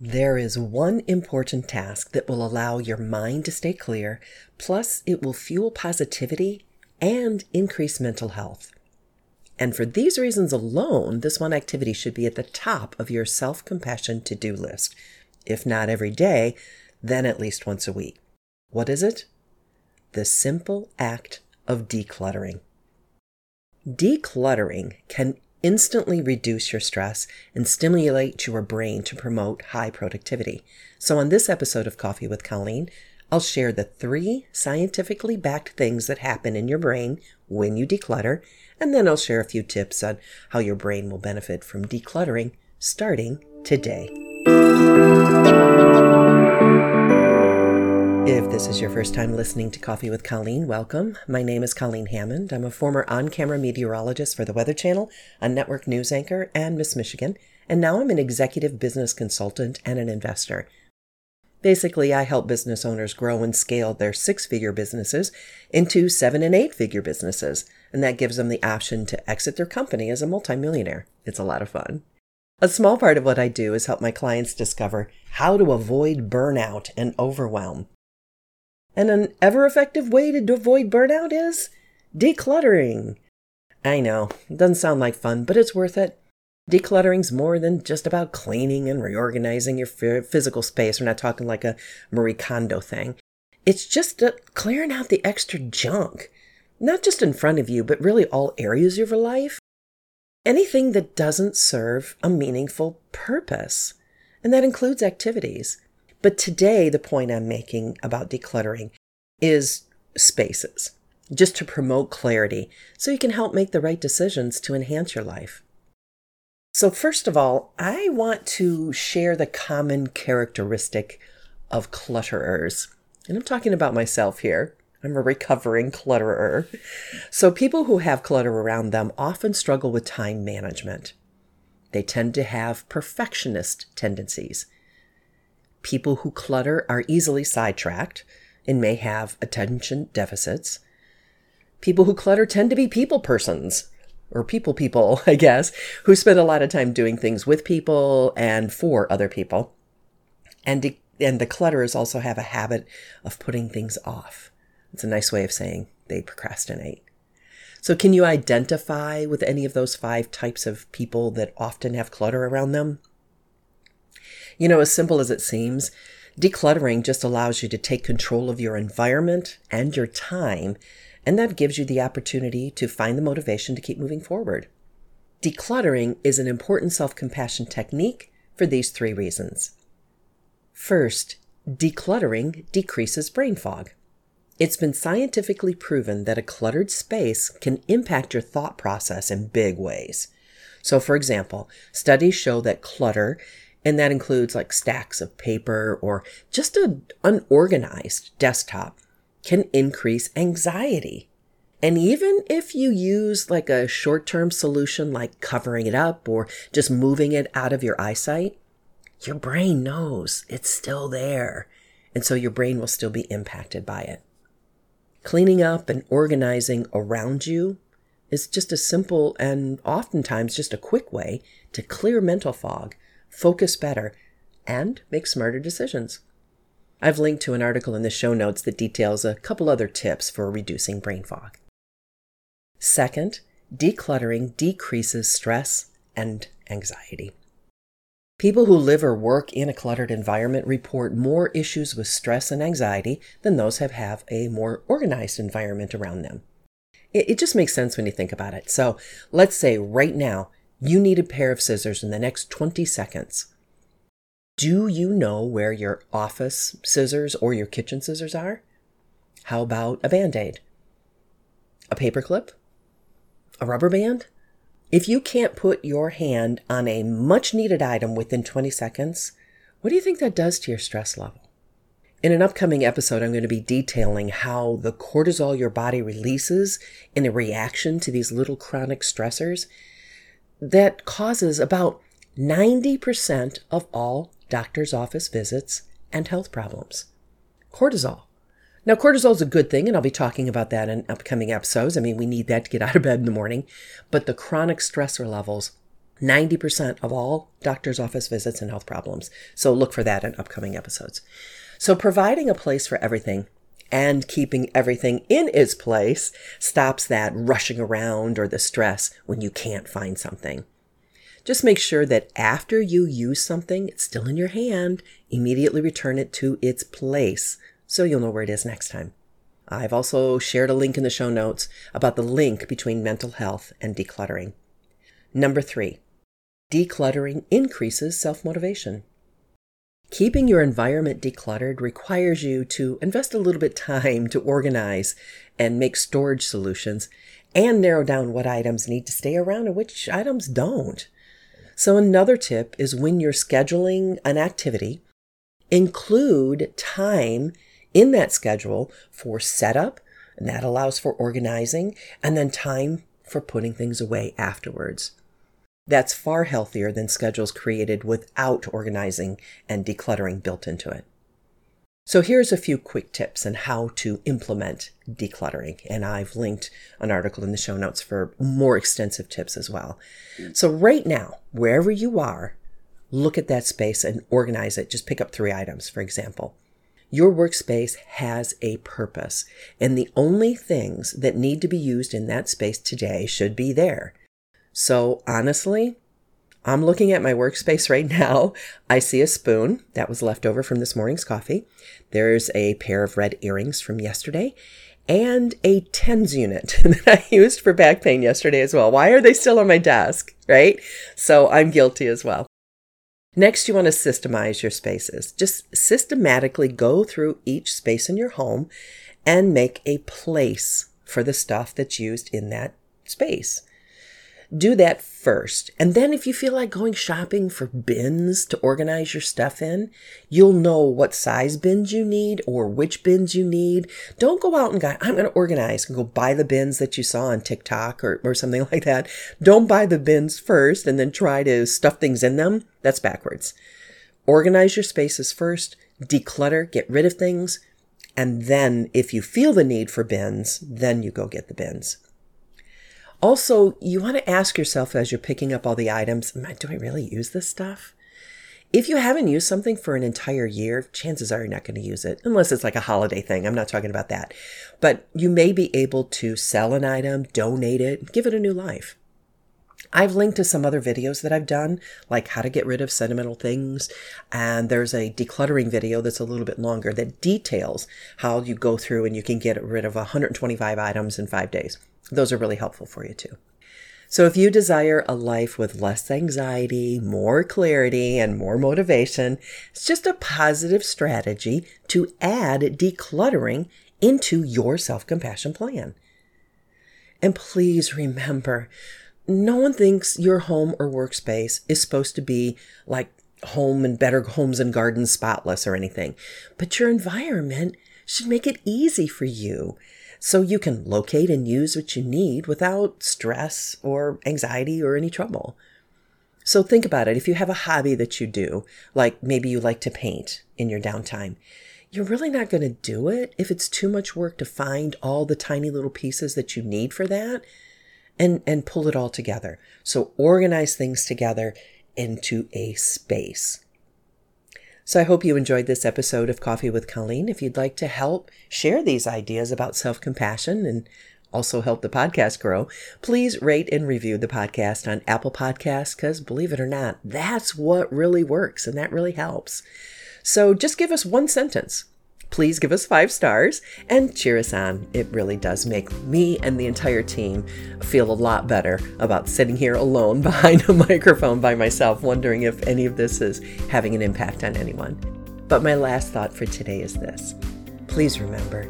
There is one important task that will allow your mind to stay clear, plus, it will fuel positivity and increase mental health. And for these reasons alone, this one activity should be at the top of your self compassion to do list. If not every day, then at least once a week. What is it? The simple act of decluttering. Decluttering can instantly reduce your stress and stimulate your brain to promote high productivity. So, on this episode of Coffee with Colleen, I'll share the three scientifically backed things that happen in your brain when you declutter, and then I'll share a few tips on how your brain will benefit from decluttering starting today. This is your first time listening to Coffee with Colleen, welcome. My name is Colleen Hammond. I'm a former on camera meteorologist for the Weather Channel, a network news anchor, and Miss Michigan, and now I'm an executive business consultant and an investor. Basically, I help business owners grow and scale their six figure businesses into seven and eight figure businesses, and that gives them the option to exit their company as a multimillionaire. It's a lot of fun. A small part of what I do is help my clients discover how to avoid burnout and overwhelm and an ever effective way to avoid burnout is decluttering. I know, it doesn't sound like fun, but it's worth it. Decluttering's more than just about cleaning and reorganizing your physical space. We're not talking like a Marie Kondo thing. It's just clearing out the extra junk, not just in front of you, but really all areas of your life. Anything that doesn't serve a meaningful purpose. And that includes activities. But today, the point I'm making about decluttering is spaces, just to promote clarity so you can help make the right decisions to enhance your life. So, first of all, I want to share the common characteristic of clutterers. And I'm talking about myself here. I'm a recovering clutterer. So, people who have clutter around them often struggle with time management. They tend to have perfectionist tendencies. People who clutter are easily sidetracked and may have attention deficits. People who clutter tend to be people persons or people people, I guess, who spend a lot of time doing things with people and for other people. And, and the clutterers also have a habit of putting things off. It's a nice way of saying they procrastinate. So, can you identify with any of those five types of people that often have clutter around them? You know, as simple as it seems, decluttering just allows you to take control of your environment and your time, and that gives you the opportunity to find the motivation to keep moving forward. Decluttering is an important self compassion technique for these three reasons. First, decluttering decreases brain fog. It's been scientifically proven that a cluttered space can impact your thought process in big ways. So, for example, studies show that clutter and that includes like stacks of paper or just an unorganized desktop, can increase anxiety. And even if you use like a short term solution like covering it up or just moving it out of your eyesight, your brain knows it's still there. And so your brain will still be impacted by it. Cleaning up and organizing around you is just a simple and oftentimes just a quick way to clear mental fog focus better, and make smarter decisions. I've linked to an article in the show notes that details a couple other tips for reducing brain fog. Second, decluttering decreases stress and anxiety. People who live or work in a cluttered environment report more issues with stress and anxiety than those who have a more organized environment around them. It, just makes sense when you think about it. So let's say right now you need a pair of scissors in the next 20 seconds. Do you know where your office scissors or your kitchen scissors are? How about a band aid? A paperclip? A rubber band? If you can't put your hand on a much needed item within 20 seconds, what do you think that does to your stress level? In an upcoming episode, I'm going to be detailing how the cortisol your body releases in a reaction to these little chronic stressors that causes about 90% of all doctor's office visits and health problems. Cortisol. Now, cortisol is a good thing, and I'll be talking about that in upcoming episodes. I mean, we need that to get out of bed in the morning. But the chronic stressor levels 90% of all doctor's office visits and health problems. So look for that in upcoming episodes. So providing a place for everything and keeping everything in its place stops that rushing around or the stress when you can't find something. Just make sure that after you use something, it's still in your hand, immediately return it to its place so you'll know where it is next time. I've also shared a link in the show notes about the link between mental health and decluttering. Number three, decluttering increases self motivation. Keeping your environment decluttered requires you to invest a little bit time to organize and make storage solutions and narrow down what items need to stay around and which items don't. So another tip is when you're scheduling an activity, include time in that schedule for setup, and that allows for organizing, and then time for putting things away afterwards. That's far healthier than schedules created without organizing and decluttering built into it. So here's a few quick tips on how to implement decluttering. And I've linked an article in the show notes for more extensive tips as well. So right now, wherever you are, look at that space and organize it. Just pick up three items, for example. Your workspace has a purpose, and the only things that need to be used in that space today should be there. So honestly, I'm looking at my workspace right now. I see a spoon that was left over from this morning's coffee. There's a pair of red earrings from yesterday and a TENS unit that I used for back pain yesterday as well. Why are they still on my desk? Right? So I'm guilty as well. Next, you want to systemize your spaces. Just systematically go through each space in your home and make a place for the stuff that's used in that space do that first. And then if you feel like going shopping for bins to organize your stuff in, you'll know what size bins you need or which bins you need. Don't go out and go, I'm going to organize and go buy the bins that you saw on TikTok or, or something like that. Don't buy the bins first and then try to stuff things in them. That's backwards. Organize your spaces first, declutter, get rid of things. And then if you feel the need for bins, then you go get the bins. Also, you want to ask yourself as you're picking up all the items, do I really use this stuff? If you haven't used something for an entire year, chances are you're not going to use it, unless it's like a holiday thing. I'm not talking about that. But you may be able to sell an item, donate it, give it a new life. I've linked to some other videos that I've done, like how to get rid of sentimental things. And there's a decluttering video that's a little bit longer that details how you go through and you can get rid of 125 items in five days. Those are really helpful for you too. So, if you desire a life with less anxiety, more clarity, and more motivation, it's just a positive strategy to add decluttering into your self compassion plan. And please remember, no one thinks your home or workspace is supposed to be like home and better homes and gardens spotless or anything, but your environment should make it easy for you so you can locate and use what you need without stress or anxiety or any trouble. So think about it. If you have a hobby that you do, like maybe you like to paint in your downtime, you're really not going to do it if it's too much work to find all the tiny little pieces that you need for that and, and pull it all together. So organize things together into a space. So I hope you enjoyed this episode of Coffee with Colleen. If you'd like to help share these ideas about self compassion and also help the podcast grow, please rate and review the podcast on Apple Podcasts because believe it or not, that's what really works and that really helps. So just give us one sentence please give us five stars and cheer us on. It really does make me and the entire team feel a lot better about sitting here alone behind a microphone by myself, wondering if any of this is having an impact on anyone. But my last thought for today is this please remember,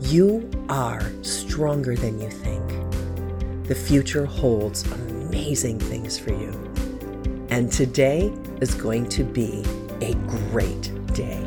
you are stronger than you think. The future holds amazing things for you. And today is going to be a great day.